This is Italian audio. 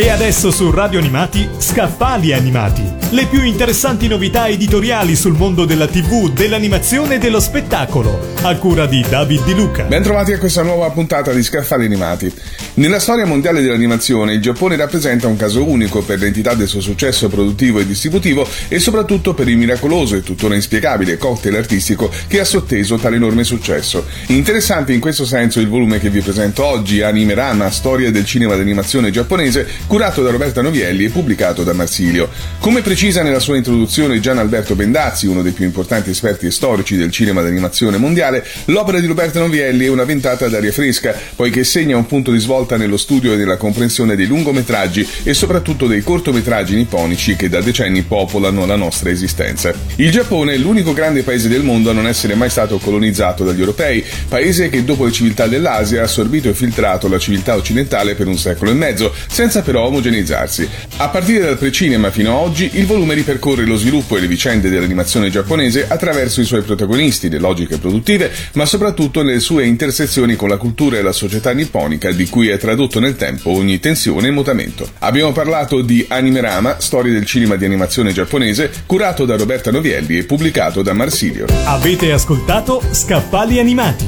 E adesso su Radio Animati, Scaffali Animati. Le più interessanti novità editoriali sul mondo della TV, dell'animazione e dello spettacolo. A cura di David Di Luca. Bentrovati a questa nuova puntata di Scaffali Animati. Nella storia mondiale dell'animazione, il Giappone rappresenta un caso unico per l'entità del suo successo produttivo e distributivo e soprattutto per il miracoloso e tuttora inspiegabile cocktail artistico che ha sotteso tale enorme successo. Interessante in questo senso il volume che vi presento oggi, Animerama, storia del cinema d'animazione giapponese, curato da Roberta Novielli e pubblicato da Marsilio. Come precisa nella sua introduzione Gian Alberto Bendazzi, uno dei più importanti esperti e storici del cinema d'animazione mondiale, l'opera di Roberta Novielli è una ventata d'aria fresca, poiché segna un punto di svolta nello studio e nella comprensione dei lungometraggi e soprattutto dei cortometraggi nipponici che da decenni popolano la nostra esistenza. Il Giappone è l'unico grande paese del mondo a non essere mai stato colonizzato dagli europei, paese che dopo le civiltà dell'Asia ha assorbito e filtrato la civiltà occidentale per un secolo e mezzo, senza però però omogenizzarsi. A partire dal precinema fino a oggi, il volume ripercorre lo sviluppo e le vicende dell'animazione giapponese attraverso i suoi protagonisti, le logiche produttive, ma soprattutto nelle sue intersezioni con la cultura e la società nipponica di cui è tradotto nel tempo ogni tensione e mutamento. Abbiamo parlato di Animerama, storia del cinema di animazione giapponese, curato da Roberta Novielli e pubblicato da Marsilio. Avete ascoltato Scaffali Animati